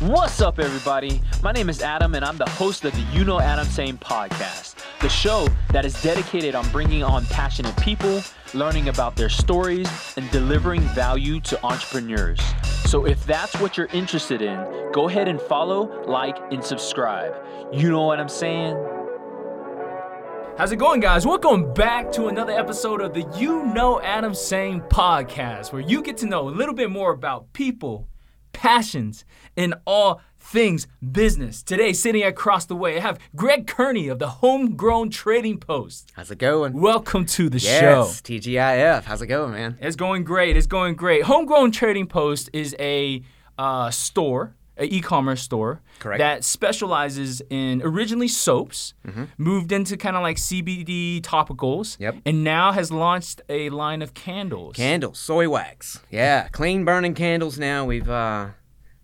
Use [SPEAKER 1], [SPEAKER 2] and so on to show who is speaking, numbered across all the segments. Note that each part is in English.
[SPEAKER 1] What's up, everybody? My name is Adam, and I'm the host of the You Know Adam Saying podcast, the show that is dedicated on bringing on passionate people, learning about their stories, and delivering value to entrepreneurs. So, if that's what you're interested in, go ahead and follow, like, and subscribe. You know what I'm saying?
[SPEAKER 2] How's it going, guys? Welcome back to another episode of the You Know Adam Saying podcast, where you get to know a little bit more about people, passions, in all things business. Today, sitting across the way, I have Greg Kearney of the Homegrown Trading Post.
[SPEAKER 3] How's it going?
[SPEAKER 2] Welcome to the show.
[SPEAKER 3] yes,
[SPEAKER 2] show.
[SPEAKER 3] TGIF. How's it going, man?
[SPEAKER 2] It's going great. It's going great. Homegrown Trading Post is a uh, store, an e-commerce store
[SPEAKER 3] Correct.
[SPEAKER 2] that specializes in originally soaps,
[SPEAKER 3] Mm-hmm.
[SPEAKER 2] moved into kind of like CBD topicals,
[SPEAKER 3] Yep.
[SPEAKER 2] and now has launched a line of candles.
[SPEAKER 3] Candles, soy wax. Yeah, clean burning candles. Now we've. uh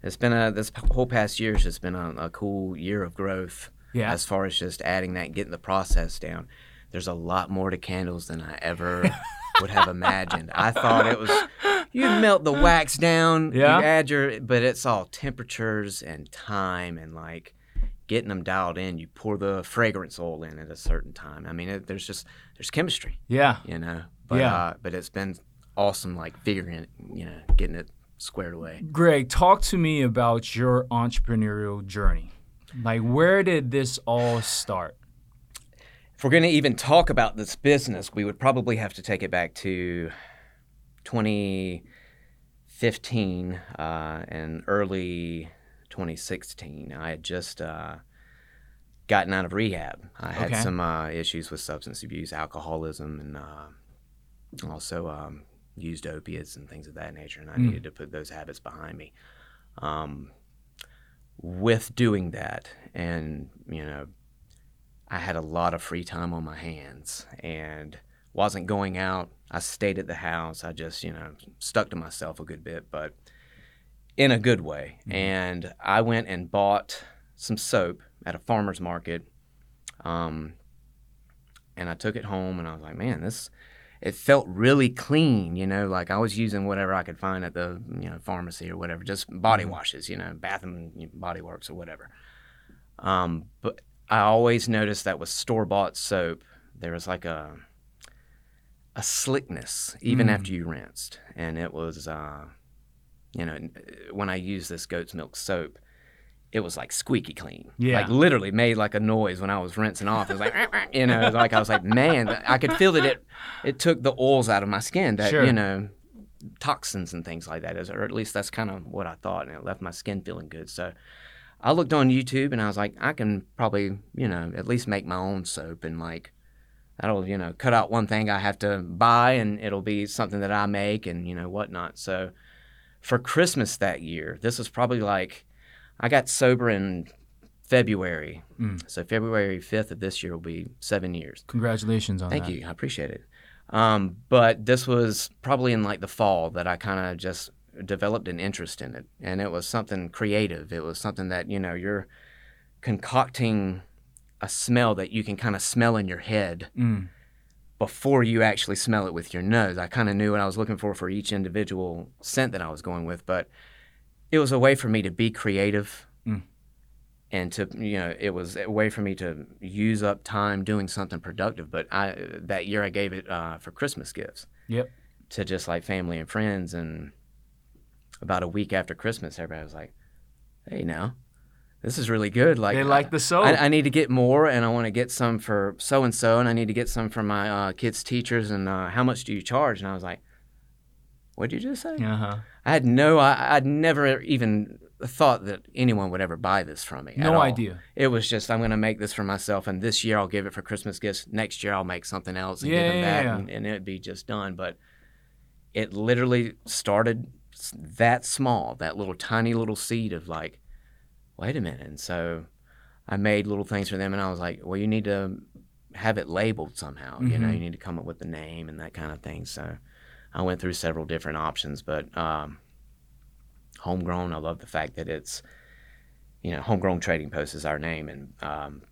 [SPEAKER 3] It's been a this whole past year has just been a, a cool year of growth.
[SPEAKER 2] Yeah.
[SPEAKER 3] As far as just adding that, and getting the process down. There's a lot more to candles than I ever would have imagined. I thought it was you melt the wax down,
[SPEAKER 2] Yeah.
[SPEAKER 3] you add your, but it's all temperatures and time and like getting them dialed in. You pour the fragrance oil in at a certain time. I mean, it, there's just there's chemistry
[SPEAKER 2] yeah.
[SPEAKER 3] you know. But
[SPEAKER 2] Yeah.
[SPEAKER 3] uh, but it's been awesome, like figuring it, you know, getting it squared away.
[SPEAKER 2] Greg, talk to me about your entrepreneurial journey. Like, where did this all start?
[SPEAKER 3] If we're gonna even talk about this business, we would probably have to take it back to 2015 uh, and early 2016. I had just uh, gotten out of rehab. I had
[SPEAKER 2] Okay.
[SPEAKER 3] some uh, issues with substance abuse, alcoholism, and uh, also um, used opiates and things of that nature. And I needed to put those habits behind me. Um, with doing that, and you know, I had a lot of free time on my hands and wasn't going out. I stayed at the house. I just, you know, stuck to myself a good bit, but in a good way. And I went and bought some soap at a farmer's market. Um, and I took it home and I was like, man, this, it felt really clean, you know, like I was using whatever I could find at the, you know, pharmacy or whatever, just body washes, you know, Bath and Body Works or whatever. Um, but I always noticed that with store bought soap, there was like a a slickness even after you rinsed, and it was, uh, you know, when I used this goat's milk soap, it was like squeaky clean.
[SPEAKER 2] Yeah.
[SPEAKER 3] like literally made like a noise when I was rinsing off. It was like, you know, it was like I was like, man, I could feel that it it took the oils out of my skin that
[SPEAKER 2] Sure.
[SPEAKER 3] you know toxins and things like that, or at least that's kind of what I thought, and it left my skin feeling good. So. I looked on YouTube and I was like, I can probably, you know, at least make my own soap and like that'll, you know, cut out one thing I have to buy and it'll be something that I make and, you know, whatnot. So for Christmas that year, this was probably like I got sober in February. So February 5th of this year will be seven years.
[SPEAKER 2] Congratulations on
[SPEAKER 3] Thank
[SPEAKER 2] that.
[SPEAKER 3] Thank you. I appreciate it. Um, but this was probably in like the fall that I kind of just developed an interest in it. And it was something creative. It was something that, you know, you're concocting a smell that you can kind of smell in your head
[SPEAKER 2] Mm.
[SPEAKER 3] before you actually smell it with your nose. I kind of knew what I was looking for for each individual scent that I was going with, but it was a way for me to be creative
[SPEAKER 2] Mm.
[SPEAKER 3] and to you know it was a way for me to use up time doing something productive but i that year i gave it uh, for christmas gifts
[SPEAKER 2] Yep.
[SPEAKER 3] to just like family and friends and about a week after christmas everybody was like hey now this is really good like
[SPEAKER 2] They like the soap.
[SPEAKER 3] I, I need to get more and i want to get some for so and so and i need to get some for my uh, kids teachers and uh, how much do you charge and i was like what did you just say
[SPEAKER 2] Uh huh.
[SPEAKER 3] i had no I, i'd never even thought that anyone would ever buy this from me at
[SPEAKER 2] No idea.
[SPEAKER 3] It was just I'm going to make this for myself, and this year I'll give it for Christmas gifts. Next year I'll make something else and give them
[SPEAKER 2] yeah,
[SPEAKER 3] that,
[SPEAKER 2] yeah.
[SPEAKER 3] And, and it'd be just done. But it literally started that small, that little tiny little seed of like, wait a minute. And so I made little things for them, and I was like, well, you need to have it labeled somehow. You know,
[SPEAKER 2] Mhm.
[SPEAKER 3] you need to come up with the name and that kind of thing. So I went through several different options, but um, homegrown. I love the fact that it's you know, homegrown trading post is our name, and um,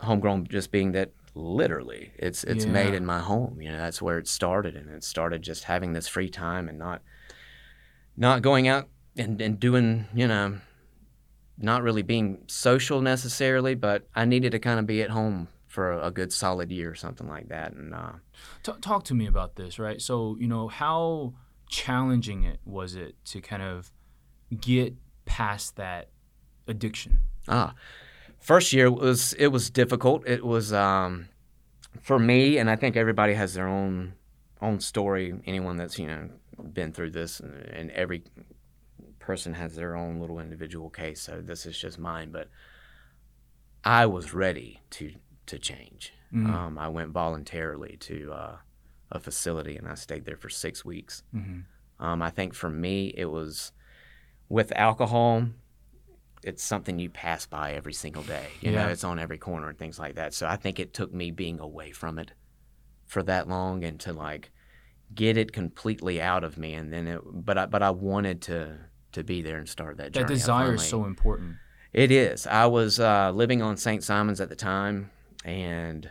[SPEAKER 3] homegrown just being that literally it's it's made in my home. You know, that's where it started, and it started just having this free time and not not going out and, and doing you know not really being social necessarily, but I needed to kind of be at home for a, a good solid year or something like that. And uh,
[SPEAKER 2] T- talk to me about this, right? So, you know, how challenging it was it to kind of get past that addiction?
[SPEAKER 3] ah, first year was it was difficult. It was um, for me, and I think everybody has their own own story. Anyone that's you know been through this, and, and every person has their own little individual case. So this is just mine, but I was ready to to change.
[SPEAKER 2] Mhm.
[SPEAKER 3] Um, I went voluntarily to uh, a facility, and I stayed there for six weeks.
[SPEAKER 2] Mhm.
[SPEAKER 3] Um, I think for me, it was with alcohol. It's something you pass by every single day. You know,
[SPEAKER 2] Yeah.
[SPEAKER 3] it's on every corner and things like that. So I think it took me being away from it for that long and to like get it completely out of me. And then it, but I, but I wanted to to be there and start that journey.
[SPEAKER 2] That desire is so important.
[SPEAKER 3] it is. I was uh, living on St. Simon's at the time, and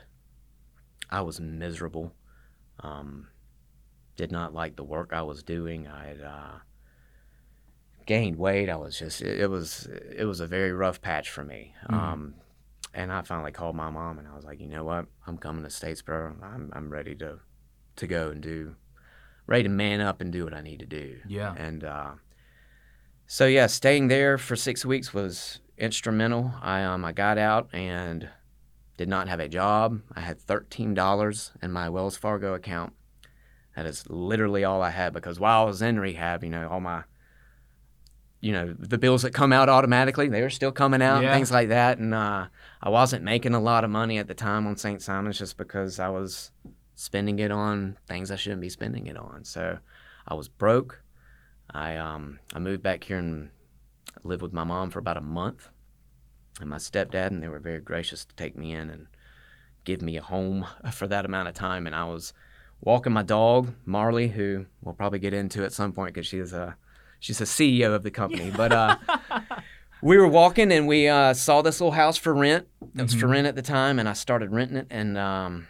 [SPEAKER 3] I was miserable. Um, did not like the work I was doing. I had uh, gained weight. I was just. It, it was. It was a very rough patch for me.
[SPEAKER 2] Mhm.
[SPEAKER 3] Um, and I finally called my mom, and I was like, you know what? I'm coming to Statesboro. I'm I'm ready to to go and do, ready to man up and do what I need to do.
[SPEAKER 2] Yeah.
[SPEAKER 3] And uh, so yeah, staying there for six weeks was instrumental. I um I got out and did not have a job. I had thirteen dollars in my Wells Fargo account. That is literally all I had because while I was in rehab, you know, all my you know, the bills that come out automatically, they were still coming out,
[SPEAKER 2] Yeah.
[SPEAKER 3] things like that. And uh, I wasn't making a lot of money at the time on St. Simon's just because I was spending it on things I shouldn't be spending it on. So I was broke. I um I moved back here and lived with my mom for about a month, and my stepdad, and they were very gracious to take me in and give me a home for that amount of time. And I was walking my dog Marley, who we'll probably get into at some point because she's a she's a CEO of the company. But uh, we were walking and we uh, saw this little house for rent. It was for
[SPEAKER 2] Mhm.
[SPEAKER 3] rent at the time, and I started renting it. And um,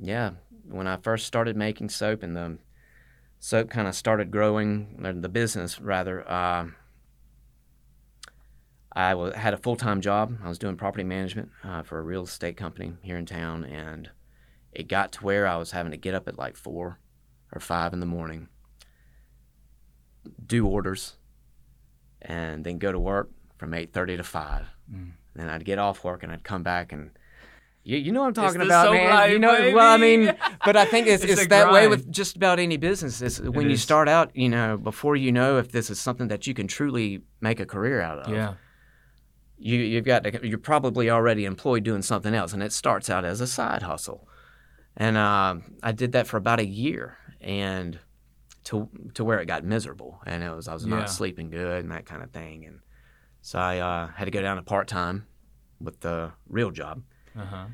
[SPEAKER 3] yeah, when I first started making soap and the soap kind of started growing, or the business rather, uh, I had a full time job. I was doing property management uh, for a real estate company here in town, and it got to where I was having to get up at like four or five in the morning, do orders, and then go to work from eight thirty to five.
[SPEAKER 2] Mm.
[SPEAKER 3] Then I'd get off work and I'd come back and. You, you know what I'm talking about, man. you know, well, I mean, but I think it's,
[SPEAKER 2] It's
[SPEAKER 3] it's, that way with just about any business. It's when you
[SPEAKER 2] is.
[SPEAKER 3] start out, you know, before you know if this is something that you can truly make a career out of.
[SPEAKER 2] Yeah.
[SPEAKER 3] You you've got to, you're probably already employed doing something else, and it starts out as a side hustle. And uh, I did that for about a year, and to to where it got miserable, and it was I was
[SPEAKER 2] Yeah.
[SPEAKER 3] not sleeping good and that kind of thing, and so I uh, had to go down to part time with the real job
[SPEAKER 2] Uh huh.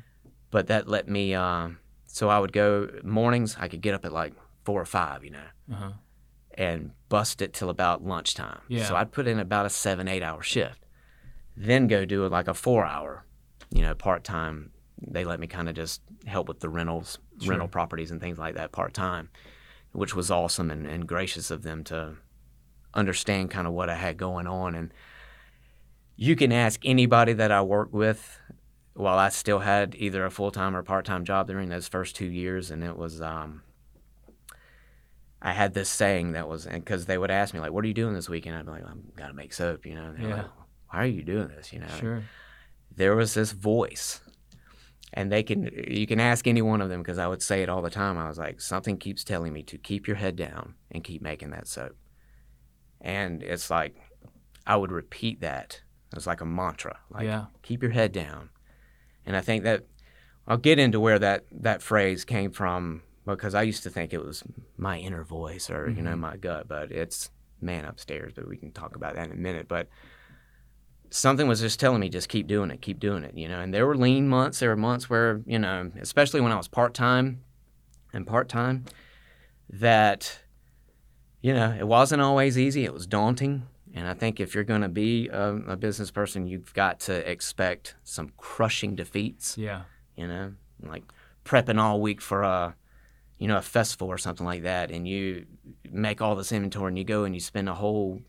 [SPEAKER 3] but that let me uh, so i would go mornings i could get up at like four or five you know
[SPEAKER 2] Uh huh.
[SPEAKER 3] and bust it till about lunchtime
[SPEAKER 2] Yeah.
[SPEAKER 3] so i'd put in about a seven eight hour shift then go do like a four hour you know part-time they let me kind of just help with the rentals
[SPEAKER 2] Sure.
[SPEAKER 3] rental properties and things like that part-time which was awesome and, and gracious of them to understand kind of what i had going on and you can ask anybody that i work with while I still had either a full time or part time job during those first two years, and it was um, I had this saying that was because they would ask me like, "What are you doing this weekend?" I'd be like, "I'm gotta make soap," you know. And they're
[SPEAKER 2] Yeah.
[SPEAKER 3] like, Why are you doing this? You know.
[SPEAKER 2] Sure.
[SPEAKER 3] There was this voice, and they can you can ask any one of them because I would say it all the time. I was like, something keeps telling me to keep your head down and keep making that soap, and it's like I would repeat that. It was like a mantra. Like,
[SPEAKER 2] yeah.
[SPEAKER 3] keep your head down. And I think that I'll get into where that, that phrase came from because I used to think it was my inner voice or, you know,
[SPEAKER 2] Mhm.
[SPEAKER 3] my gut, but it's man upstairs, but we can talk about that in a minute. But something was just telling me, just keep doing it, keep doing it, you know. And there were lean months, there were months where, you know, especially when I was part time and part time, that, you know, it wasn't always easy. It was daunting. And I think if you're going to be a, a business person, you've got to expect some crushing defeats.
[SPEAKER 2] Yeah.
[SPEAKER 3] You know, like prepping all week for a, you know, a festival or something like that, and you make all this inventory, and you go and you spend a whole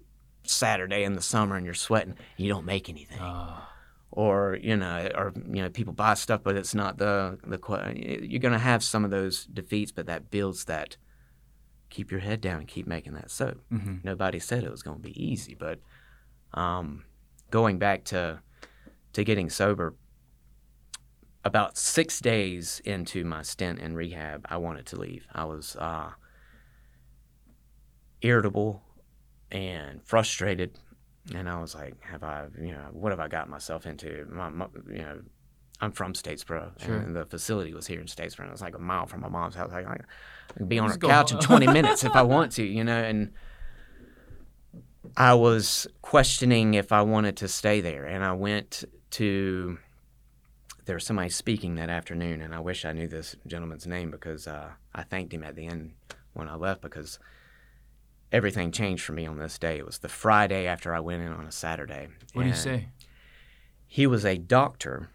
[SPEAKER 3] Saturday in the summer and you're sweating, you don't make anything. Ah. Or you know, or you know, people buy stuff, but it's not the the. You're gonna have some of those defeats, but that builds that. Keep your head down and keep making that soap. Nobody said it was gonna be easy, but um, going back to to getting sober, about six days into my stint in rehab, I wanted to leave. I was uh, irritable and frustrated, and I was like, "Have I, you know, what have I got myself into?" My, my, you know, I'm from Statesboro,
[SPEAKER 2] Sure.
[SPEAKER 3] and the facility was here in Statesboro. and It was like a mile from my mom's house. Like, I can be on
[SPEAKER 2] Just
[SPEAKER 3] her couch in 20 minutes if I want to, you know, and. I was questioning if I wanted to stay there, and I went to. There was somebody speaking that afternoon, and I wish I knew this gentleman's name because uh, I thanked him at the end when I left because everything changed for me on this day. It was the Friday after I went in on a Saturday.
[SPEAKER 2] What do you say?
[SPEAKER 3] He was a doctor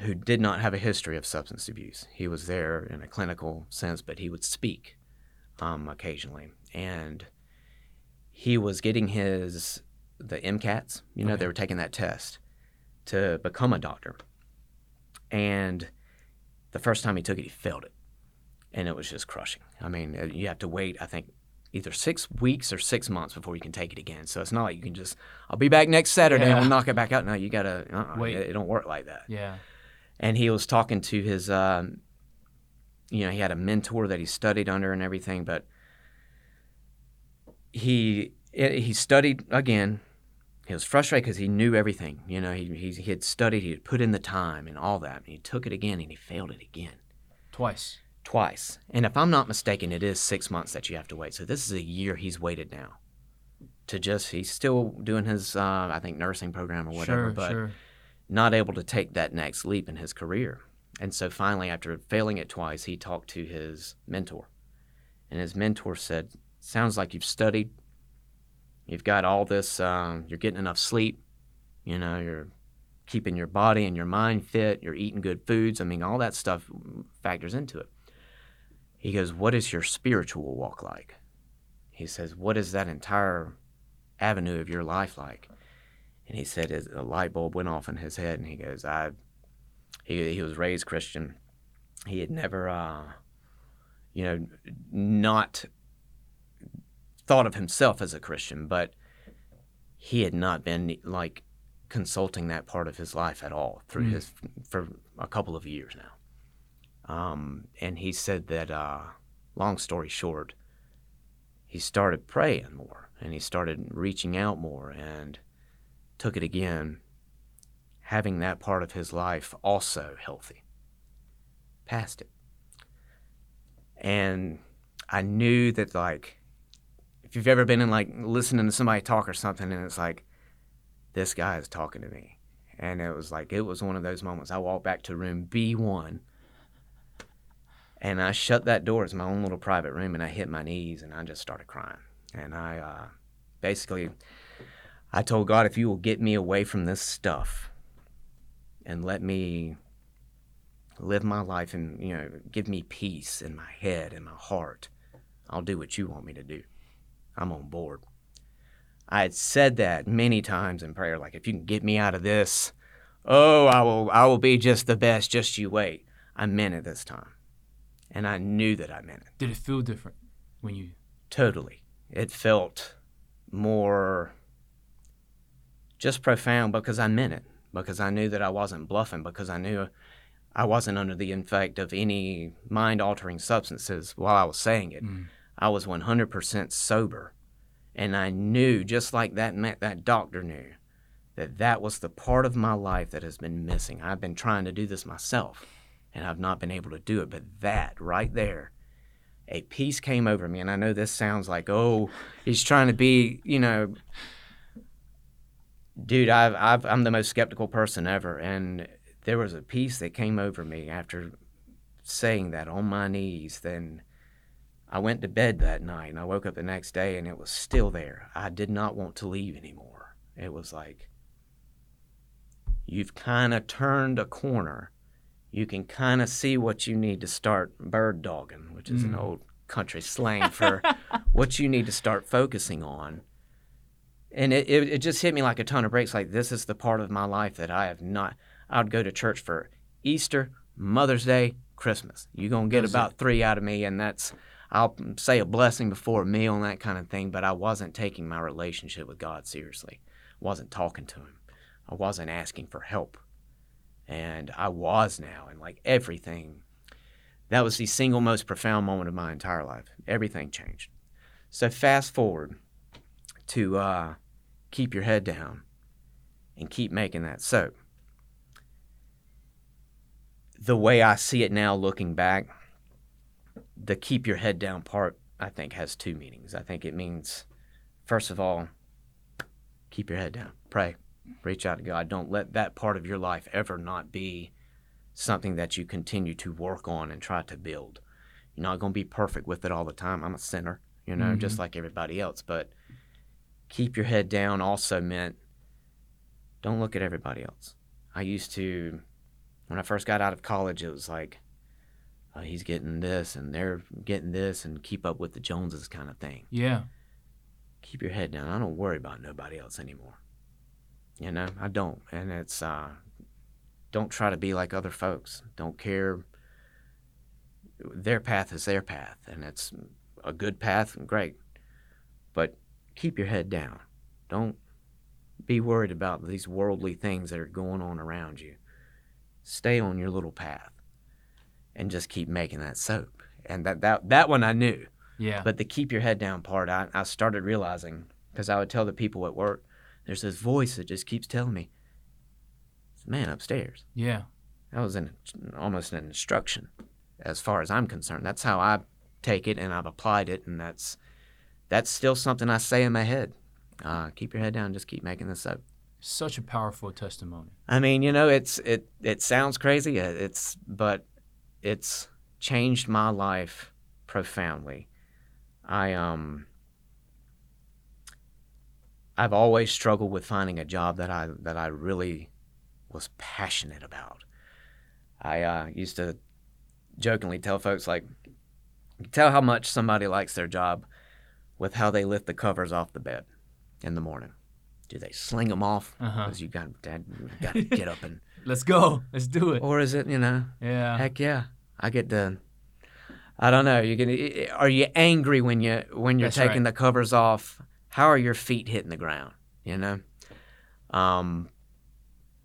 [SPEAKER 3] who did not have a history of substance abuse. He was there in a clinical sense, but he would speak um, occasionally, and he was getting his the MCATs. You know, they were taking that test to become a doctor, and the first time he took it, he failed it, and it was just crushing. I mean, uh, you have to wait. I think. Either six weeks or six months before you can take it again. So it's not like you can just, I'll be back next Saturday and we'll knock it back out. No, you gotta, uh-uh,
[SPEAKER 2] Wait.
[SPEAKER 3] It, it don't work like that
[SPEAKER 2] Yeah.
[SPEAKER 3] and he was talking to his um, you know he had a mentor that he studied under and everything but he he studied again he was frustrated because he knew everything you know he, he, he had studied he had put in the time and all that and he took it again and he failed it again
[SPEAKER 2] Twice.
[SPEAKER 3] Twice and if i'm not mistaken it is six months that you have to wait so this is a year he's waited now to just he's still doing his uh, i think nursing program or whatever
[SPEAKER 2] sure,
[SPEAKER 3] but
[SPEAKER 2] sure.
[SPEAKER 3] not able to take that next leap in his career. And so finally, after failing it twice, he talked to his mentor. And his mentor said, Sounds like you've studied. You've got all this, um, you're getting enough sleep. You know, you're keeping your body and your mind fit. You're eating good foods. I mean, all that stuff factors into it. He goes, What is your spiritual walk like? He says, What is that entire avenue of your life like? And he said a light bulb went off in his head, and he goes, "I." He he was raised Christian. He had never, uh, you know, not thought of himself as a Christian, but he had not been like consulting that part of his life at all through his for a couple of years now. Um, and he said that, uh, long story short, he started praying more and he started reaching out more and took it again, having that part of his life also healthy. Passed it. And I knew that, like, if you've ever been in, like, listening to somebody talk or something, and it's like, this guy is talking to me. And it was like, it was one of those moments. I walked back to room B1 and I shut that door. It's my own little private room, and I hit my knees and I just started crying. And I uh, basically, I told God, if you will get me away from this stuff and let me live my life and, you know, give me peace in my head and my heart, I'll do what you want me to do. I'm on board. I had said that many times in prayer, like, if you can get me out of this, oh, I will, I will be just the best, just you wait. I meant it this time. And I knew that I meant it.
[SPEAKER 2] Did it feel different when you?
[SPEAKER 3] Totally. It felt more just profound because I meant it, because I knew that I wasn't bluffing, because I knew I wasn't under the effect of any mind altering substances while I was saying it. Mm. I was 100% sober. And I knew, just like that, that doctor knew, that that was the part of my life that has been missing. I've been trying to do this myself, and I've not been able to do it. But that right there, a peace came over me. And I know this sounds like, oh, he's trying to be, you know, dude, I've, I've, I'm the most skeptical person ever. And there was a peace that came over me after saying that on my knees. Then I went to bed that night and I woke up the next day and it was still there. I did not want to leave anymore. It was like, you've kind of turned a corner. You can kind of see what you need to start bird dogging, which is an old country slang for what you need to start focusing on. and it, it, it just hit me like a ton of bricks. Like this is the part of my life that I have not. I'd go to church for Easter, Mother's Day, Christmas. You're gonna get about three out of me, and that's I'll say a blessing before a meal and that kind of thing. But I wasn't taking my relationship with God seriously. wasn't talking to Him. I wasn't asking for help, and I was now, and like everything. That was the single most profound moment of my entire life. Everything changed. So fast forward to uh, keep your head down and keep making that soap. The way I see it now, looking back, the keep your head down part, I think, has two meanings. I think it means, first of all, keep your head down, pray, reach out to God. Don't let that part of your life ever not be something that you continue to work on and try to build. You're not going to be perfect with it all the time. I'm a sinner, you know, just mm-hmm. like everybody else. But keep your head down also meant don't look at everybody else. I used to, when I first got out of college, it was like, oh, he's getting this and they're getting this and keep up with the Joneses kind of thing.
[SPEAKER 2] Yeah.
[SPEAKER 3] Keep your head down. I don't worry about nobody else anymore. You know, I don't. And it's, uh, don't try to be like other folks. Don't care. Their path is their path, and it's a good path, and great. But keep your head down. Don't be worried about these worldly things that are going on around you. Stay on your little path and just keep making that soap. And that, that, that one I knew.
[SPEAKER 2] Yeah.
[SPEAKER 3] But the keep your head down part, I, I started realizing because I would tell the people at work, there's this voice that just keeps telling me, it's the man upstairs.
[SPEAKER 2] yeah.
[SPEAKER 3] That was an, almost an instruction as far as I'm concerned. That's how I take it and I've applied it. And that's, that's still something I say in my head. Uh, keep your head down, just keep making this up.
[SPEAKER 2] Such a powerful testimony.
[SPEAKER 3] I mean, you know, it's it it sounds crazy. uh, It's but it's changed my life profoundly. I um I've always struggled with finding a job that I that I really was passionate about. I uh, used to jokingly tell folks like, tell how much somebody likes their job with how they lift the covers off the bed in the morning. Do they sling them off?
[SPEAKER 2] Uh-huh.
[SPEAKER 3] Because you got, Dad, you got to get up and
[SPEAKER 2] Let's go. Let's do it.
[SPEAKER 3] or is it you know
[SPEAKER 2] Yeah.
[SPEAKER 3] heck yeah i get done i don't know you can are you angry when you when you're
[SPEAKER 2] That's
[SPEAKER 3] taking
[SPEAKER 2] right.
[SPEAKER 3] the covers off how are your feet hitting the ground you know um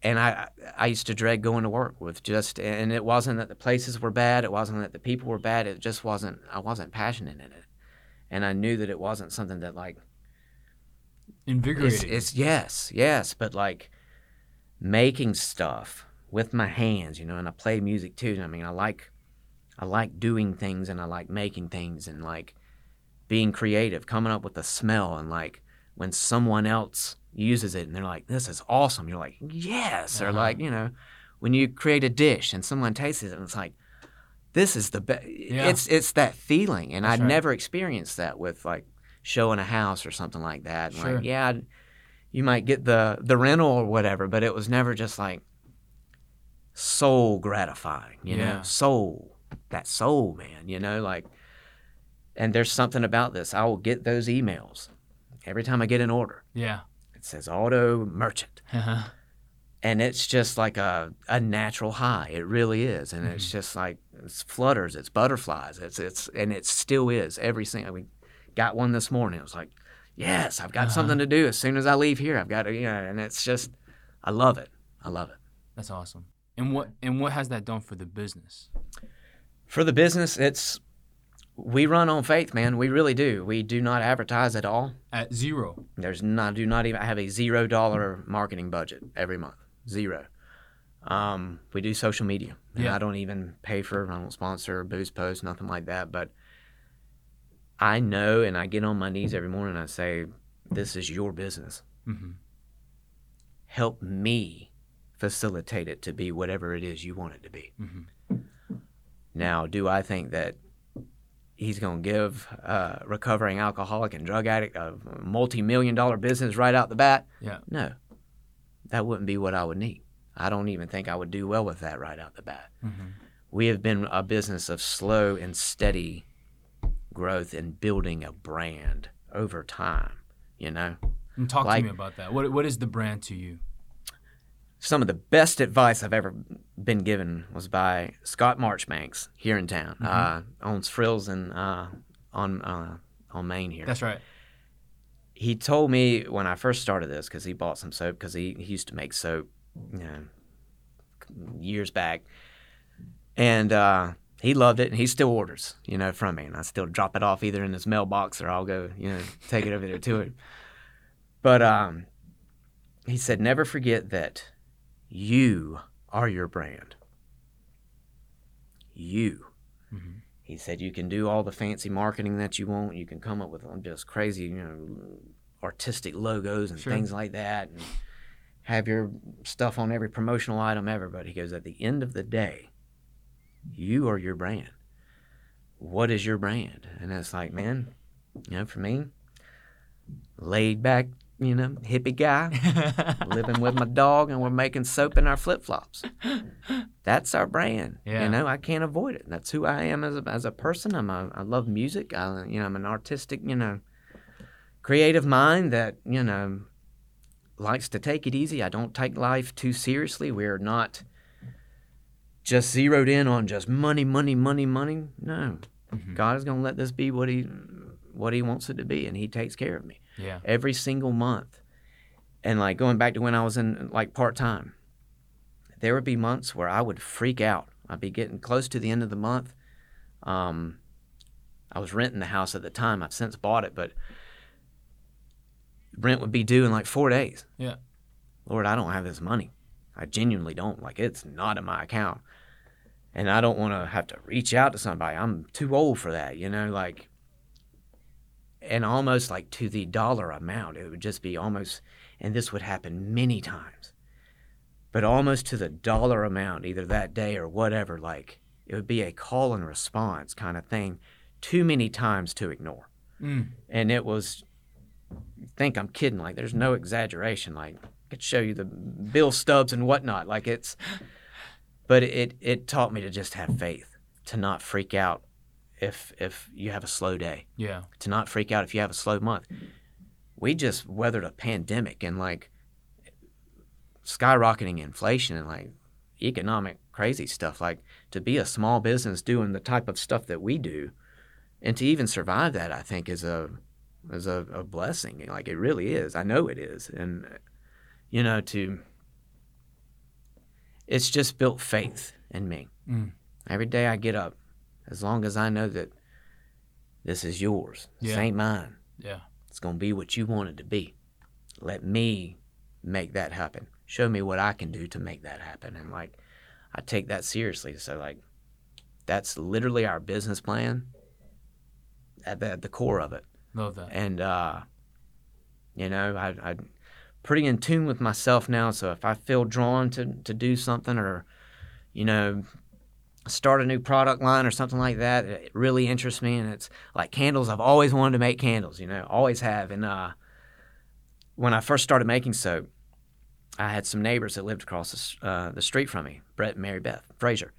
[SPEAKER 3] and I I used to dread going to work with just and it wasn't that the places were bad it wasn't that the people were bad it just wasn't I wasn't passionate in it and I knew that it wasn't something that like it's,
[SPEAKER 2] Invigorating.
[SPEAKER 3] it's yes, yes, but like making stuff with my hands, you know, and I play music too. I mean, I like I like doing things and I like making things and like being creative, coming up with a smell and like when someone else uses it and they're like, "This is awesome," you're like, "Yes," or
[SPEAKER 2] Uh-huh.
[SPEAKER 3] like you know, when you create a dish and someone tastes it and it's like, "This is the best."
[SPEAKER 2] Yeah.
[SPEAKER 3] It's it's that feeling, and
[SPEAKER 2] That's
[SPEAKER 3] I'd
[SPEAKER 2] right.
[SPEAKER 3] never experienced that with like showing a house or something like that. And
[SPEAKER 2] Sure.
[SPEAKER 3] Like, yeah, I'd- you might get the the rental or whatever, but it was never just like soul gratifying, you
[SPEAKER 2] Yeah.
[SPEAKER 3] know, soul that soul man, you know, like. And there's something about this. I will get those emails every time I get an order.
[SPEAKER 2] yeah.
[SPEAKER 3] It says auto merchant,
[SPEAKER 2] Uh-huh.
[SPEAKER 3] and it's just like a a natural high. It really is, and
[SPEAKER 2] Mm-hmm.
[SPEAKER 3] it's just like it's flutters, it's butterflies, it's it's and it still is every single. We got one this morning. It was like, yes, I've got
[SPEAKER 2] Uh-huh.
[SPEAKER 3] something to do as soon as I leave here. I've got to, you know, and it's just, I love it. I love it.
[SPEAKER 2] That's awesome. And what and what has that done for the business?
[SPEAKER 3] For the business, it's we run on faith, man. We really do. We do not advertise at all.
[SPEAKER 2] At zero.
[SPEAKER 3] There's not do not even I have a zero dollar marketing budget every month. Zero. Um, we do social media. And
[SPEAKER 2] Yeah.
[SPEAKER 3] I don't even pay for I don't sponsor boost posts, nothing like that. But I know and I get on my knees every morning and I say, This is your business.
[SPEAKER 2] Mm-hmm.
[SPEAKER 3] Help me facilitate it to be whatever it is you want it to be.
[SPEAKER 2] Mhm.
[SPEAKER 3] Now, do I think that he's going to give a recovering alcoholic and drug addict a multi-million dollar business right out the bat?
[SPEAKER 2] Yeah.
[SPEAKER 3] No, that wouldn't be what I would need. I don't even think I would do well with that right out the bat.
[SPEAKER 2] Mm-hmm.
[SPEAKER 3] We have been a business of slow and steady growth and building a brand over time, you know?
[SPEAKER 2] And talk
[SPEAKER 3] Like-
[SPEAKER 2] to me about that. What what is the brand to you?
[SPEAKER 3] Some of the best advice I've ever been given was by Scott Marchbanks here in town. Uh, owns Frills and uh, on uh, on Main here.
[SPEAKER 2] That's right.
[SPEAKER 3] he told me when I first started this because he bought some soap because he, he used to make soap, you know, years back, and uh, he loved it and he still orders, you know, from me, and I still drop it off either in his mailbox or I'll go, you know, take it over there to him. But um, he said, never forget that you are your brand. You. Mm-hmm. He said you can do all the fancy marketing that you want. You can come up with just crazy, you know, artistic logos and
[SPEAKER 2] Sure.
[SPEAKER 3] things like that, and have your stuff on every promotional item ever. But he goes, at the end of the day, you are your brand. What is your brand? And it's like, man, you know, for me, laid back, you know, hippie guy, living with my dog, and we're making soap in our flip flops. That's our brand.
[SPEAKER 2] Yeah.
[SPEAKER 3] You know, I can't avoid it. That's who I am as a, as a person. I'm a, I love music. I, you know, I'm an artistic, you know, creative mind that, you know, likes to take it easy. I don't take life too seriously. We're not just zeroed in on just money, money, money, money. No. Mm-hmm. God is going to let this be what he what he wants it to be and he takes care of me
[SPEAKER 2] Yeah.
[SPEAKER 3] every single month. And like going back to when I was in like part time, there would be months where I would freak out. I'd be getting close to the end of the month. Um, I was renting the house at the time. I've since bought it, but rent would be due in like four days.
[SPEAKER 2] Yeah.
[SPEAKER 3] Lord, I don't have this money. I genuinely don't. Like it's not in my account. And I don't want to have to reach out to somebody. I'm too old for that, you know, like and almost like to the dollar amount. It would just be almost and this would happen many times. But almost to the dollar amount, either that day or whatever, like it would be a call and response kind of thing too many times to ignore.
[SPEAKER 2] Mm.
[SPEAKER 3] And it was think I'm kidding. Like there's no exaggeration. Like I could show you the bill stubs and whatnot. Like it's, but it it taught me to just have faith, to not freak out if if you have a slow day,
[SPEAKER 2] Yeah.
[SPEAKER 3] to not freak out if you have a slow month. We just weathered a pandemic and like skyrocketing inflation and like economic crazy stuff. Like to be a small business doing the type of stuff that we do, and to even survive that, I think is a is a, a blessing. Like it really is. I know it is, and you know to it's just built faith in me.
[SPEAKER 2] Mm.
[SPEAKER 3] Every day I get up, as long as I know that this is yours, this ain't mine.
[SPEAKER 2] Yeah.
[SPEAKER 3] It's gonna be what you want it to be. Let me make that happen. Show me what I can do to make that happen. And like, I take that seriously. So like, that's literally our business plan at the, at the core of it.
[SPEAKER 2] Love that.
[SPEAKER 3] And uh, you know, I, I'm pretty in tune with myself now. So if I feel drawn to to do something or, you know, start a new product line or something like that, it really interests me. And it's like candles. I've always wanted to make candles. You know, always have. And uh, when I first started making soap, I had some neighbors that lived across the, uh, the street from me, Brett and Mary Beth Frazier.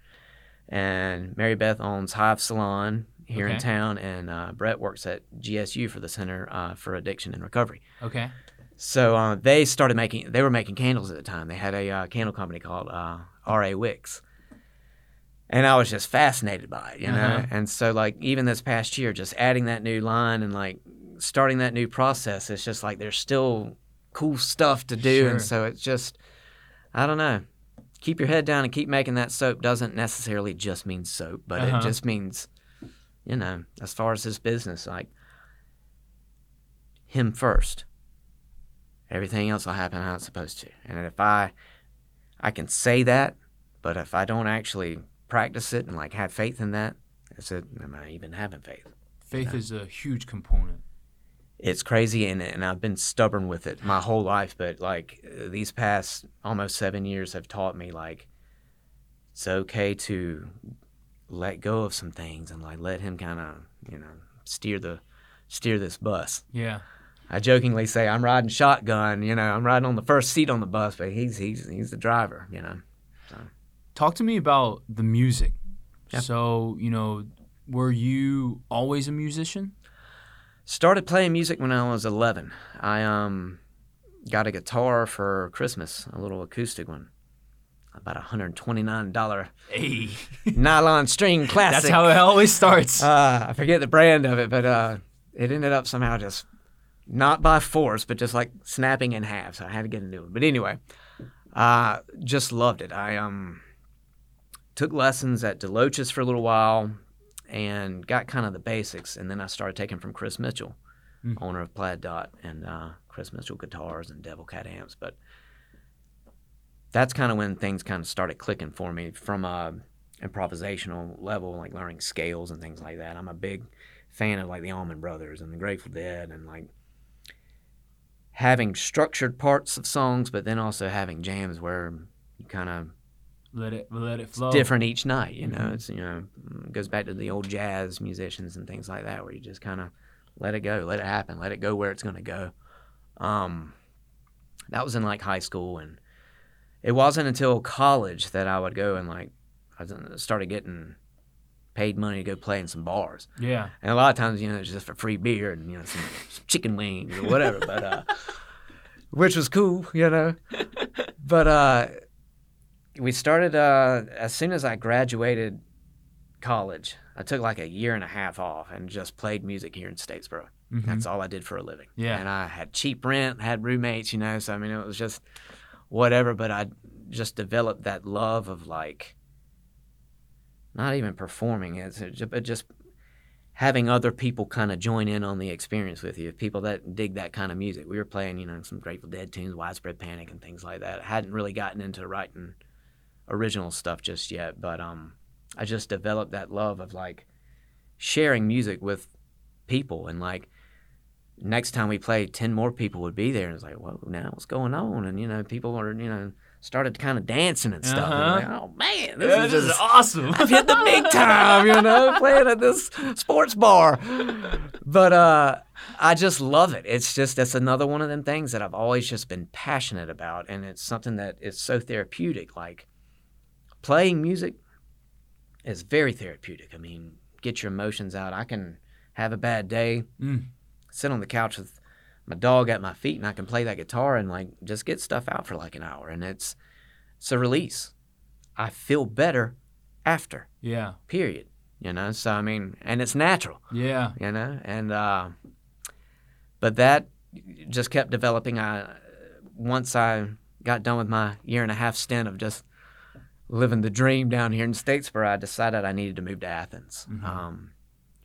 [SPEAKER 3] And Mary Beth owns Hive Salon here in town, and uh, Brett works at GSU for the Center uh, for Addiction and Recovery.
[SPEAKER 2] Okay.
[SPEAKER 3] So uh, they started making. They were making candles at the time. They had a uh, candle company called uh, R.A. Wicks, and I was just fascinated by it, you know.
[SPEAKER 2] Uh-huh.
[SPEAKER 3] And so, like, even this past year, just adding that new line and like starting that new process, it's just like there's still cool stuff to do,
[SPEAKER 2] Sure.
[SPEAKER 3] and so it's just, I don't know. Keep your head down and keep making that soap doesn't necessarily just mean soap, but
[SPEAKER 2] Uh-huh.
[SPEAKER 3] it just means, you know, as far as this business, like him first everything else will happen how it's supposed to. And if I I can say that, but if I don't actually practice it and like have faith in that, it's a, am I even having faith?
[SPEAKER 2] Faith is a huge component.
[SPEAKER 3] It's crazy, and and I've been stubborn with it my whole life. But like these past almost seven years have taught me like it's okay to let go of some things and like let him kind of you know steer the steer this bus.
[SPEAKER 2] Yeah.
[SPEAKER 3] I jokingly say I'm riding shotgun, you know, I'm riding on the first seat on the bus, but he's he's he's the driver, you know.
[SPEAKER 2] Talk to me about the music.
[SPEAKER 3] Yeah.
[SPEAKER 2] So, you know, were you always a musician?
[SPEAKER 3] Started playing music when I was 11. I um got a guitar for Christmas, a little acoustic one, about a hundred twenty nine dollar
[SPEAKER 2] Hey,
[SPEAKER 3] nylon string classic.
[SPEAKER 2] that's how it always starts.
[SPEAKER 3] Uh, I forget the brand of it, but uh, it ended up somehow just not by force, but just like snapping in half. So I had to get a new one. But anyway, uh, just loved it. I um took lessons at Deloach's for a little while and got kind of the basics, and then I started taking from Chris Mitchell,
[SPEAKER 2] Mm.
[SPEAKER 3] owner of Plaid Dot and uh, Chris Mitchell guitars and Devil Cat amps. But that's kind of when things kind of started clicking for me from a improvisational level, like learning scales and things like that. I'm a big fan of like the Allman Brothers and the Grateful Dead and like having structured parts of songs, but then also having jams where you kind of
[SPEAKER 2] let it let it flow.
[SPEAKER 3] different each night. You know, it's you know it goes back to the old jazz musicians and things like that, where you just kind of let it go, let it happen, let it go where it's going to go. Um, that was in like high school, and it wasn't until college that I would go and like I started getting paid money to go play in some bars.
[SPEAKER 2] Yeah.
[SPEAKER 3] And a lot of times, you know, it's just for free beer and you know some, some chicken wings or whatever, but uh, which was cool, you know. But uh, we started uh, as soon as I graduated college. I took like a year and a half off and just played music here in Statesboro.
[SPEAKER 2] Mhm.
[SPEAKER 3] That's all I did for a living.
[SPEAKER 2] Yeah.
[SPEAKER 3] And I had cheap rent, had roommates, you know. So I mean, it was just whatever. But I just developed that love of like not even performing it, but just having other people kind of join in on the experience with you. People that dig that kind of music. We were playing, you know, some Grateful Dead tunes, Widespread Panic, and things like that. I hadn't really gotten into writing original stuff just yet, but um, I just developed that love of like sharing music with people and like next time we played 10 more people would be there and it's like whoa now what's going on and you know people are you know started kind of dancing and stuff
[SPEAKER 2] Uh-huh.
[SPEAKER 3] like, oh man this
[SPEAKER 2] Yeah,
[SPEAKER 3] is
[SPEAKER 2] this is
[SPEAKER 3] just
[SPEAKER 2] awesome.
[SPEAKER 3] I've hit the big time, you know, playing at this sports bar. But uh, I just love it. It's just that's another one of them things that I've always just been passionate about, and it's something that is so therapeutic. Like playing music is very therapeutic. I mean, get your emotions out. I can have a bad day,
[SPEAKER 2] Mm.
[SPEAKER 3] sit on the couch with my dog at my feet, and I can play that guitar and like just get stuff out for like an hour, and it's it's a release. I feel better after
[SPEAKER 2] yeah.
[SPEAKER 3] period you know so i mean and it's natural
[SPEAKER 2] Yeah.
[SPEAKER 3] you know and uh but that just kept developing i once i got done with my year and a half stint of just living the dream down here in statesboro i decided i needed to move to athens
[SPEAKER 2] Mhm.
[SPEAKER 3] um,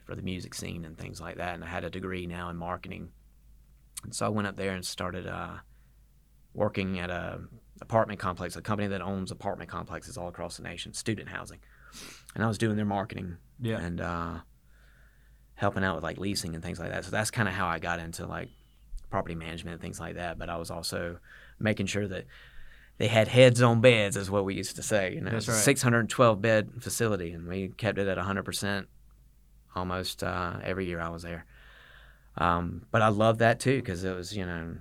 [SPEAKER 3] for the music scene and things like that and i had a degree now in marketing and so i went up there and started uh, working at a apartment complex a company that owns apartment complexes all across the nation student housing and i was doing their marketing
[SPEAKER 2] Yeah.
[SPEAKER 3] and uh, helping out with like leasing and things like that. So that's kind of how I got into like property management and things like that. But I was also making sure that they had heads on beds, is what we used to say. You know,
[SPEAKER 2] right.
[SPEAKER 3] 612 bed facility, and we kept it at 100 percent almost uh, every year I was there. Um, but I loved that too because it was you know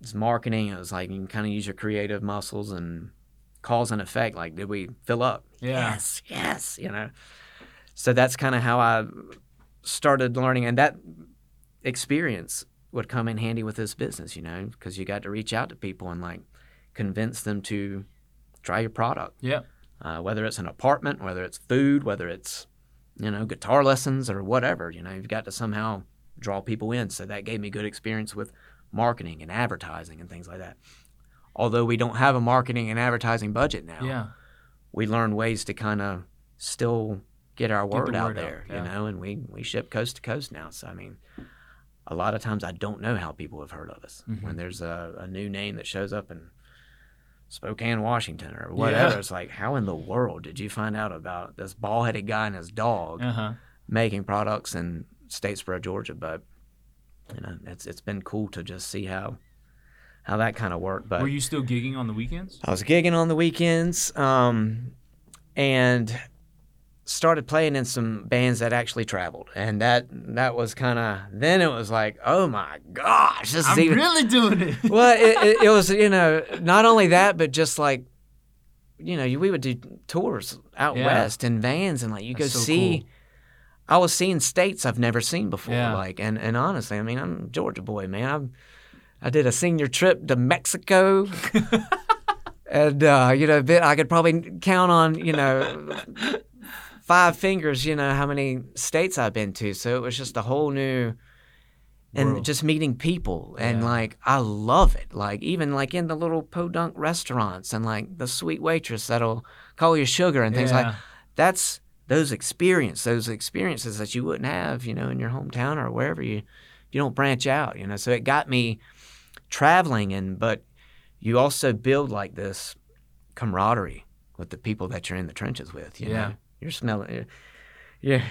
[SPEAKER 3] it's marketing. It was like you can kind of use your creative muscles and cause and effect. Like, did we fill up?
[SPEAKER 2] Yeah.
[SPEAKER 3] Yes, yes. You know, so that's kind of how I started learning, and that experience would come in handy with this business. You know, because you got to reach out to people and like convince them to try your product.
[SPEAKER 2] Yeah.
[SPEAKER 3] Uh, whether it's an apartment, whether it's food, whether it's you know guitar lessons or whatever. You know, you've got to somehow draw people in. So that gave me good experience with marketing and advertising and things like that. Although we don't have a marketing and advertising budget now,
[SPEAKER 2] Yeah.
[SPEAKER 3] we learn ways to kind of still get our
[SPEAKER 2] Get the
[SPEAKER 3] word, out
[SPEAKER 2] word out,
[SPEAKER 3] there,
[SPEAKER 2] yeah.
[SPEAKER 3] you know, and we, we ship coast to coast now. So, I mean, a lot of times I don't know how people have heard of us.
[SPEAKER 2] Mhm.
[SPEAKER 3] When there's a, a new name that shows up in Spokane, Washington, or whatever,
[SPEAKER 2] Yeah.
[SPEAKER 3] it's like, how in the world did you find out about this bald headed guy and his dog
[SPEAKER 2] Uh huh.
[SPEAKER 3] making products in Statesboro, Georgia? But, you know, it's, it's been cool to just see how. How that kind of worked, but
[SPEAKER 2] Were you still gigging on the weekends?
[SPEAKER 3] I was gigging on the weekends, um, and started playing in some bands that actually traveled, and that that was kind of then it was like, oh my gosh, this is
[SPEAKER 2] I'm
[SPEAKER 3] even.
[SPEAKER 2] really doing it.
[SPEAKER 3] well, it, it, it was you know not only that, but just like, you know, we would do tours out
[SPEAKER 2] Yeah.
[SPEAKER 3] west in vans, and like you
[SPEAKER 2] That's
[SPEAKER 3] go
[SPEAKER 2] so
[SPEAKER 3] see.
[SPEAKER 2] cool.
[SPEAKER 3] I was seeing states I've never seen before,
[SPEAKER 2] Yeah.
[SPEAKER 3] like, and, and honestly, I mean, I'm a Georgia boy, man. I've I did a senior trip to Mexico. and uh, you know, bit I could probably count on, you know, five fingers, you know, how many states I've been to. So it was just a whole new and
[SPEAKER 2] World.
[SPEAKER 3] just meeting people and
[SPEAKER 2] Yeah.
[SPEAKER 3] like I love it. Like even like in the little podunk restaurants and like the sweet waitress that'll call you sugar and things like
[SPEAKER 2] Yeah.
[SPEAKER 3] that's those experience those experiences that you wouldn't have, you know, in your hometown or wherever you you don't branch out, you know. So it got me traveling and but you also build like this camaraderie with the people that you're in the trenches with, you
[SPEAKER 2] Yeah.
[SPEAKER 3] know. You're smelling you're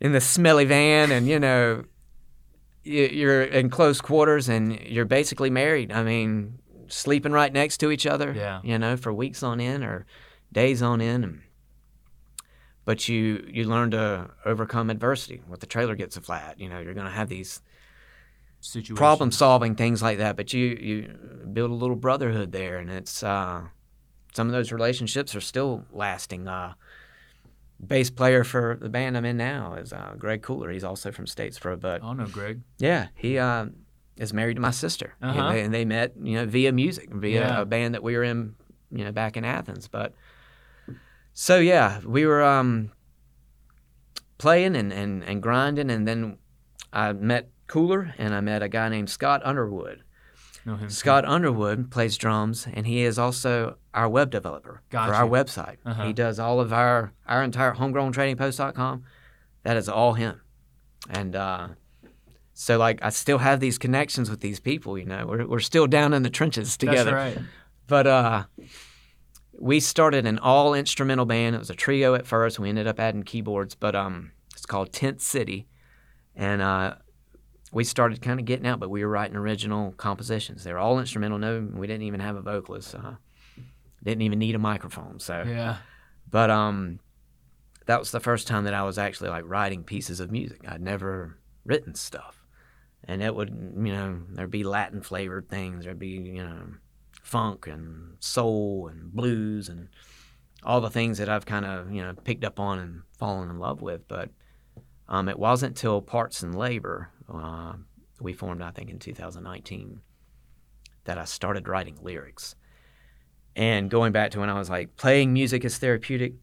[SPEAKER 3] in the smelly van and you know you- you're in close quarters and you're basically married. I mean, sleeping right next to each other,
[SPEAKER 2] Yeah.
[SPEAKER 3] you know, for weeks on end or days on end. And, but you you learn to overcome adversity. When the trailer gets a flat, you know, you're going to have these
[SPEAKER 2] Situation.
[SPEAKER 3] problem solving things like that. But you you build a little brotherhood there, and it's uh, some of those relationships are still lasting. Uh, bass player for the band I'm in now is uh, Greg Cooler. He's also from Statesboro, but
[SPEAKER 2] Oh no, Greg.
[SPEAKER 3] yeah, he uh, is married to my sister, You know,
[SPEAKER 2] Uh-huh.
[SPEAKER 3] and they met, you know, via music, via
[SPEAKER 2] Yeah.
[SPEAKER 3] a band that we were in, you know, back in Athens. But so yeah, we were um, playing and, and and grinding, and then I met Cooler, and I met a guy named Scott Underwood. Scott Underwood plays drums, and he is also our web developer for our website.
[SPEAKER 2] Uh-huh.
[SPEAKER 3] He does all of our our entire homegrowntradingpost.com. That is all him, and uh, so like I still have these connections with these people. You know, we're we're still down in the trenches together.
[SPEAKER 2] That's right.
[SPEAKER 3] But uh, we started an all instrumental band. It was a trio at first. We ended up adding keyboards, but um, it's called Tent City, and uh, we started kind of getting out. But we were writing original compositions. They were all instrumental. No, we didn't even have a vocalist. Uh, didn't even need a microphone. So,
[SPEAKER 2] Yeah.
[SPEAKER 3] but um, that was the first time that I was actually like writing pieces of music. I'd never written stuff, and it would you know there'd be Latin flavored things. There'd be you know funk and soul and blues and all the things that I've kind of you know picked up on and fallen in love with. But um, it wasn't till Parts and Labor uh, we formed, I think, in 2019 that I started writing lyrics. And going back to when I was like playing music is therapeutic.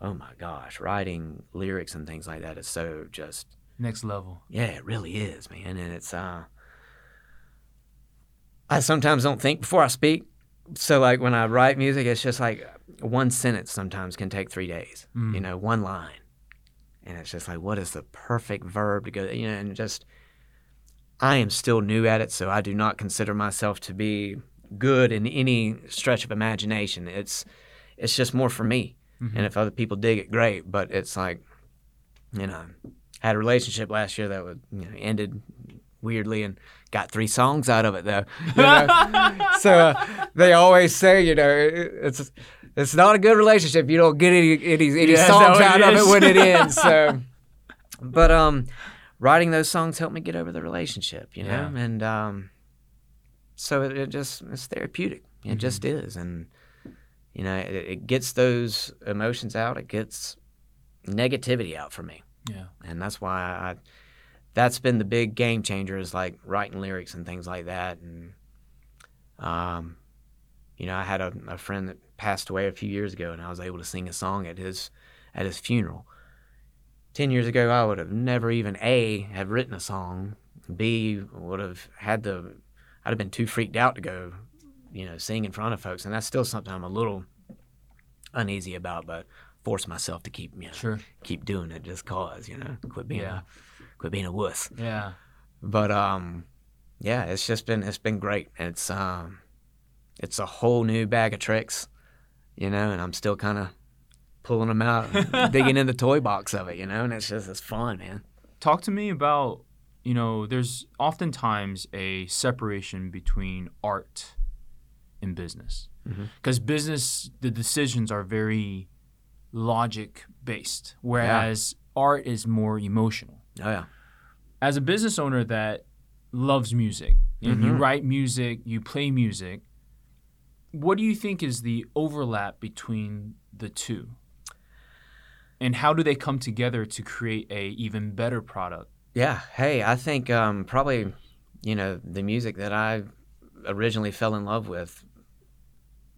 [SPEAKER 3] Oh my gosh, writing lyrics and things like that is so just
[SPEAKER 2] Next level.
[SPEAKER 3] yeah, it really is, man. And it's uh I sometimes don't think before I speak. So like when I write music, it's just like one sentence sometimes can take three days. You know, one line. And it's just like what is the perfect verb to go you know, and just I am still new at it, so I do not consider myself to be good in any stretch of imagination. It's it's just more for me. And if other people dig it, great. But it's like, you know, I had a relationship last year that would you know, ended weirdly and got three songs out of it though. You know? so uh, they always say, you know, it- it's it's not a good relationship. You don't get any any, any songs out of it when it ends. So, but um, writing those songs helped me get over the relationship. You know,
[SPEAKER 2] Yeah.
[SPEAKER 3] and um, so it, it just it's therapeutic. It
[SPEAKER 2] Mm-hmm.
[SPEAKER 3] just is, and you know, it, it gets those emotions out. It gets negativity out for me
[SPEAKER 2] Yeah.
[SPEAKER 3] and that's why I, that's been the big game changer is like writing lyrics and things like that. And um, you know, I had a, a friend that passed away a few years ago, and I was able to sing a song at his at his funeral. Ten years ago, I would have never even a have written a song. B would have had the I'd have been too freaked out to go, you know, sing in front of folks, and that's still something I'm a little uneasy about, but force myself to keep you know,
[SPEAKER 2] Sure.
[SPEAKER 3] keep doing it just cause, you know, quit being
[SPEAKER 2] Yeah.
[SPEAKER 3] a, quit being a wuss.
[SPEAKER 2] Yeah.
[SPEAKER 3] But um, yeah, it's just been it's been great. It's um, it's a whole new bag of tricks, you know, and I'm still kind of pulling them out, and digging in the toy box of it, you know, and it's just it's fun, man.
[SPEAKER 2] Talk to me about, you know, there's oftentimes a separation between art and business.
[SPEAKER 3] Mm-hmm.
[SPEAKER 2] Because business, the decisions are very logic based, whereas art is more emotional.
[SPEAKER 3] Oh yeah,
[SPEAKER 2] As a business owner that loves music and you
[SPEAKER 3] mm-hmm.
[SPEAKER 2] write music, you play music, what do you think is the overlap between the two? And how do they come together to create a even better product?
[SPEAKER 3] yeah. Hey, I think um, probably, you know, the music that I originally fell in love with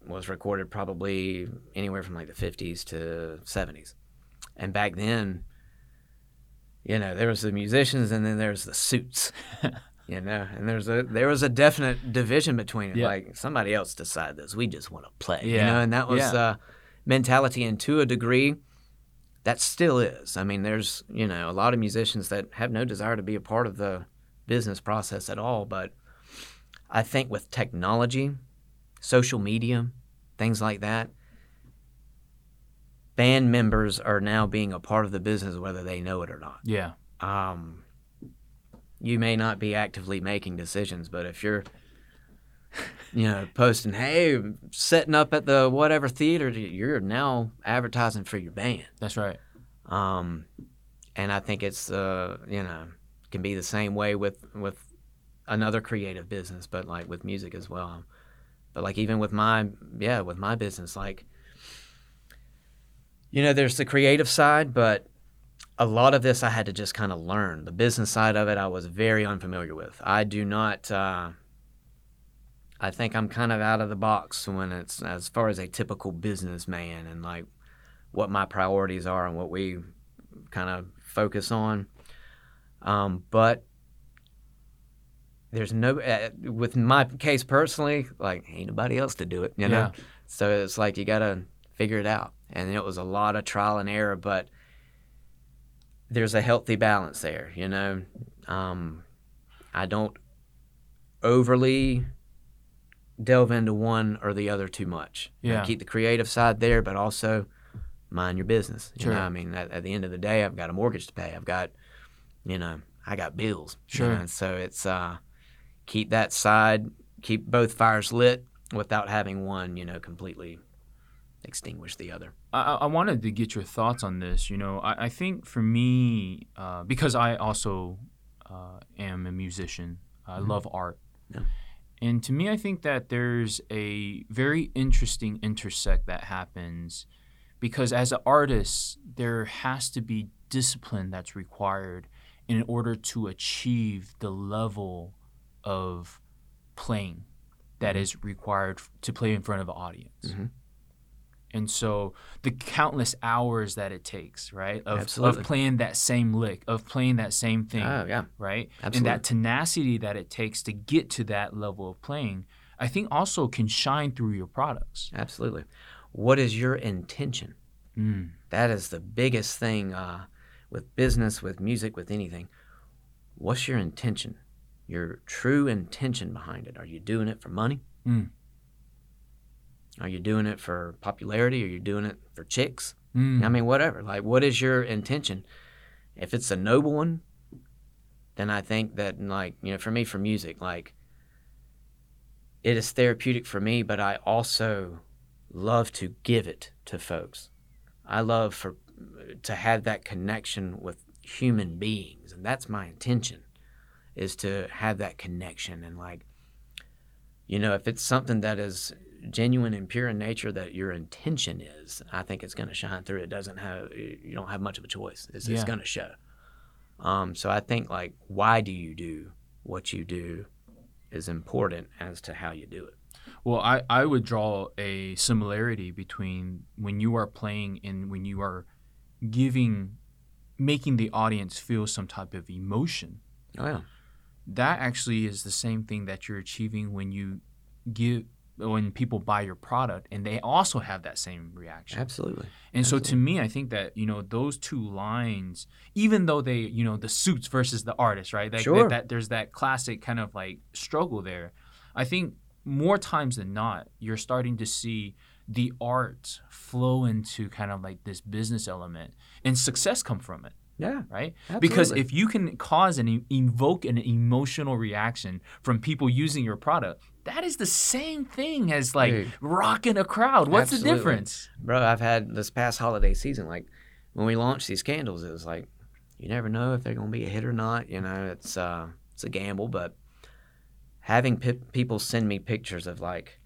[SPEAKER 3] was recorded probably anywhere from like the 50s to 70s. And back then, you know, there was the musicians and then there's the suits. you know, and there's a there was a definite division between it.
[SPEAKER 2] Yeah.
[SPEAKER 3] Like somebody else decide this. We just want to play. You know, and that was
[SPEAKER 2] Yeah.
[SPEAKER 3] uh mentality and to a degree that still is. I mean, there's, you know, a lot of musicians that have no desire to be a part of the business process at all, but I think with technology, social media, things like that, band members are now being a part of the business whether they know it or not.
[SPEAKER 2] Yeah.
[SPEAKER 3] Um, you may not be actively making decisions, but if you're, you know, posting, "Hey, setting up at the whatever theater," you're now advertising for your band.
[SPEAKER 2] That's right.
[SPEAKER 3] Um, and I think it's, uh, you know, can be the same way with with another creative business, but like with music as well. But like even with my, yeah, with my business, like, you know, there's the creative side, but a lot of this I had to just kind of learn. The business side of it, I was very unfamiliar with. I do not. Uh, I think I'm kind of out of the box when it's as far as a typical businessman and like what my priorities are and what we kind of focus on. Um, but there's no uh, with my case personally, like ain't nobody else to do it, you know.
[SPEAKER 2] Yeah.
[SPEAKER 3] So it's like you gotta figure it out, and it was a lot of trial and error, but there's a healthy balance there, you know. Um, I don't overly delve into one or the other too much. You know,
[SPEAKER 2] Yeah.
[SPEAKER 3] keep the creative side there, but also mind your business. You
[SPEAKER 2] Sure.
[SPEAKER 3] know, I mean, at, at the end of the day, I've got a mortgage to pay. I've got, you know, I got bills. you
[SPEAKER 2] Sure.
[SPEAKER 3] know, so it's uh, keep that side, keep both fires lit without having one, you know, completely extinguish the other.
[SPEAKER 2] I, I wanted to get your thoughts on this. You know, I, I think for me, uh, because I also uh, am a musician, I love art.
[SPEAKER 3] Yeah.
[SPEAKER 2] And to me, I think that there's a very interesting intersect that happens because as an artist, there has to be discipline that's required in order to achieve the level of playing that is required to play in front of an audience.
[SPEAKER 3] Mhm.
[SPEAKER 2] And so the countless hours that it takes, right, of,
[SPEAKER 3] Absolutely.
[SPEAKER 2] of playing that same lick, of playing that same thing,
[SPEAKER 3] Oh, yeah.
[SPEAKER 2] right?
[SPEAKER 3] Absolutely.
[SPEAKER 2] And that tenacity that it takes to get to that level of playing, I think also can shine through your products.
[SPEAKER 3] Absolutely. What is your intention?
[SPEAKER 2] Mm.
[SPEAKER 3] That is the biggest thing uh, with business, with music, with anything. What's your intention? Your true intention behind it. Are you doing it for money?
[SPEAKER 2] Mm.
[SPEAKER 3] Are you doing it for popularity? Are you doing it for chicks?
[SPEAKER 2] Mm.
[SPEAKER 3] I mean, whatever. Like, what is your intention? If it's a noble one, then I think that, like, you know, for me, for music, like, it is therapeutic for me, but I also love to give it to folks. I love for to have that connection with human beings, and that's my intention, is to have that connection and like, you know, if it's something that is genuine and pure in nature that your intention is, I think it's going to shine through. It doesn't have you don't have much of a choice. It's, it's going to show. Um, so I think like why do you do what you do is important as to how you do it.
[SPEAKER 2] Well, I, I would draw a similarity between when you are playing and when you are giving, making the audience feel some type of emotion.
[SPEAKER 3] Oh yeah,
[SPEAKER 2] That actually is the same thing that you're achieving when you give, when people buy your product and they also have that same reaction.
[SPEAKER 3] absolutely.
[SPEAKER 2] And so to me, I think that you know those two lines, even though they, you know, the suits versus the artist, right? That,
[SPEAKER 3] Sure.
[SPEAKER 2] that, that there's that classic kind of like struggle there. I think more times than not, you're starting to see the art flow into kind of like this business element, and success come from it,
[SPEAKER 3] Yeah,
[SPEAKER 2] right?
[SPEAKER 3] Absolutely.
[SPEAKER 2] Because if you can cause and evoke an emotional reaction from people using your product, that is the same thing as like
[SPEAKER 3] Dude.
[SPEAKER 2] rocking a crowd. What's the difference?
[SPEAKER 3] bro. I've had this past holiday season, like when we launched these candles, it was like you never know if they're gonna be a hit or not. You know, it's uh, it's a gamble, but having pe- people send me pictures of like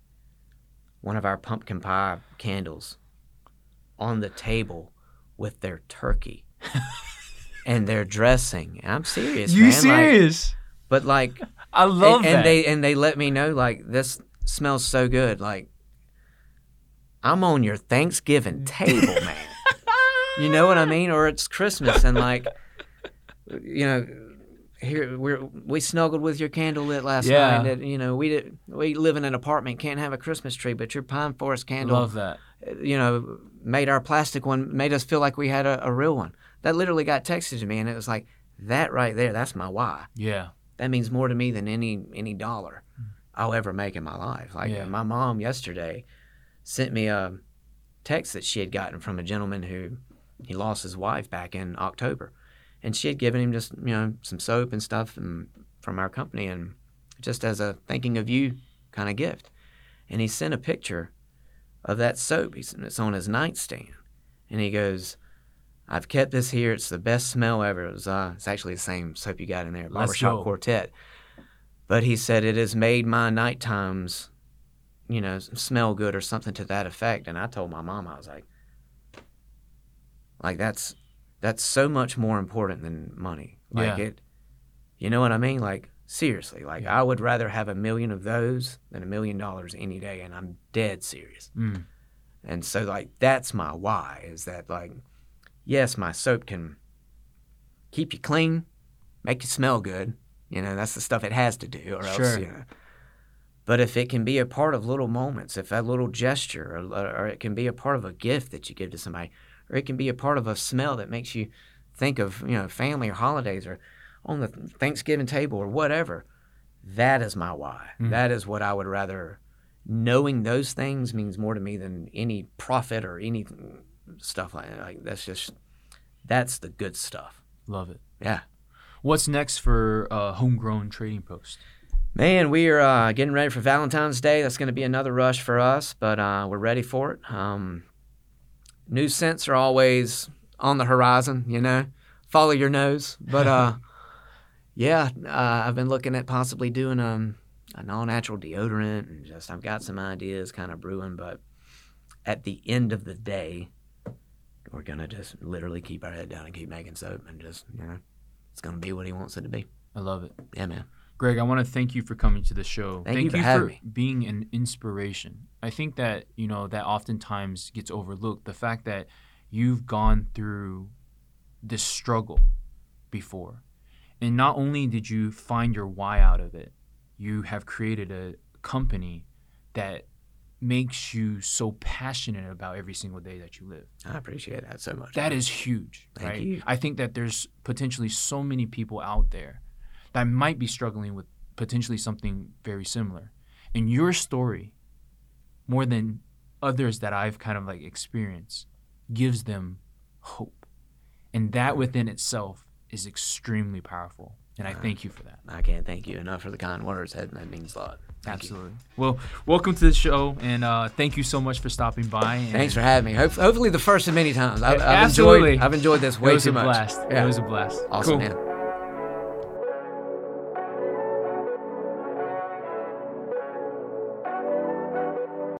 [SPEAKER 3] one of our pumpkin pie candles on the table with their turkey and their dressing. And I'm serious,
[SPEAKER 2] You
[SPEAKER 3] man. Like,
[SPEAKER 2] serious?
[SPEAKER 3] but like
[SPEAKER 2] I love
[SPEAKER 3] and,
[SPEAKER 2] that.
[SPEAKER 3] and they and they let me know like this smells so good. Like I'm on your Thanksgiving table, man. you know what I mean? Or it's Christmas and like you know here we're we snuggled with your candle lit last
[SPEAKER 2] Yeah.
[SPEAKER 3] night. And, you know we did we live in an apartment can't have a Christmas tree, but your pine forest candle
[SPEAKER 2] love that.
[SPEAKER 3] you know, made our plastic one, made us feel like we had a, a real one. That literally got texted to me, and it was like, that right there, that's my why.
[SPEAKER 2] Yeah.
[SPEAKER 3] That means more to me than any any dollar hmm. I'll ever make in my life. Like
[SPEAKER 2] Yeah.
[SPEAKER 3] my mom yesterday sent me a text that she had gotten from a gentleman who he lost his wife back in October, and she had given him just you know some soap and stuff and, from our company, and just as a thinking of you kind of gift. And he sent a picture of that soap. He's, it's on his nightstand, and he goes, "I've kept this here. It's the best smell ever. It was, uh, it's actually the same soap you got in there, Barbershop. Quartet." But he said it has made my night times, you know, smell good or something to that effect. And I told my mom, I was like, like that's that's so much more important than money. Like
[SPEAKER 2] Yeah.
[SPEAKER 3] it, you know what I mean? Like seriously, like
[SPEAKER 2] Yeah.
[SPEAKER 3] I would rather have a million of those than a million dollars any day, and I'm dead serious.
[SPEAKER 2] Mm.
[SPEAKER 3] And so like that's my why is that like yes, my soap can keep you clean, make you smell good. You know, that's the stuff it has to do or else,
[SPEAKER 2] Sure.
[SPEAKER 3] you know. But if it can be a part of little moments, if that little gesture or, or it can be a part of a gift that you give to somebody or it can be a part of a smell that makes you think of, you know, family or holidays or on the Thanksgiving table or whatever, that is my why.
[SPEAKER 2] Mm.
[SPEAKER 3] That is what I would rather knowing those things means more to me than any profit or any stuff like that. Like that's just that's the good stuff.
[SPEAKER 2] Love it.
[SPEAKER 3] Yeah.
[SPEAKER 2] What's next for uh, Homegrown Trading Post?
[SPEAKER 3] Man, we are uh, getting ready for Valentine's Day. That's going to be another rush for us, but uh, we're ready for it. Um, new scents are always on the horizon, you know. Follow your nose, but uh, yeah, uh, I've been looking at possibly doing um, an all-natural deodorant, and just I've got some ideas kind of brewing. But at the end of the day, we're gonna just literally keep our head down and keep making soap, and just you know, it's gonna be what he wants it to be.
[SPEAKER 2] I love it.
[SPEAKER 3] Yeah, man.
[SPEAKER 2] Greg, I want to thank you for coming to the show.
[SPEAKER 3] Thank you for having me.
[SPEAKER 2] being an inspiration. I think that, you know, that oftentimes gets overlooked. The fact that you've gone through this struggle before. And not only did you find your why out of it, you have created a company that makes you so passionate about every single day that you live.
[SPEAKER 3] I appreciate that so much.
[SPEAKER 2] That is huge,
[SPEAKER 3] Thank
[SPEAKER 2] right?
[SPEAKER 3] you.
[SPEAKER 2] I think that there's potentially so many people out there that might be struggling with potentially something very similar. And your story, more than others that I've kind of like experienced, gives them hope. And that within itself is extremely powerful. And I thank you for that.
[SPEAKER 3] I can't thank you enough for the kind words. That, that means a lot. Thank you.
[SPEAKER 2] Absolutely. Well, welcome to the show, and uh, thank you so much for stopping by. And
[SPEAKER 3] Thanks for having me. Hope, hopefully, the first of many times. I've, I've
[SPEAKER 2] absolutely.
[SPEAKER 3] enjoyed. I've enjoyed this
[SPEAKER 2] It
[SPEAKER 3] way
[SPEAKER 2] was
[SPEAKER 3] too
[SPEAKER 2] a
[SPEAKER 3] much.
[SPEAKER 2] blast.
[SPEAKER 3] Yeah.
[SPEAKER 2] It was a blast.
[SPEAKER 3] awesome,
[SPEAKER 2] Cool.
[SPEAKER 3] man.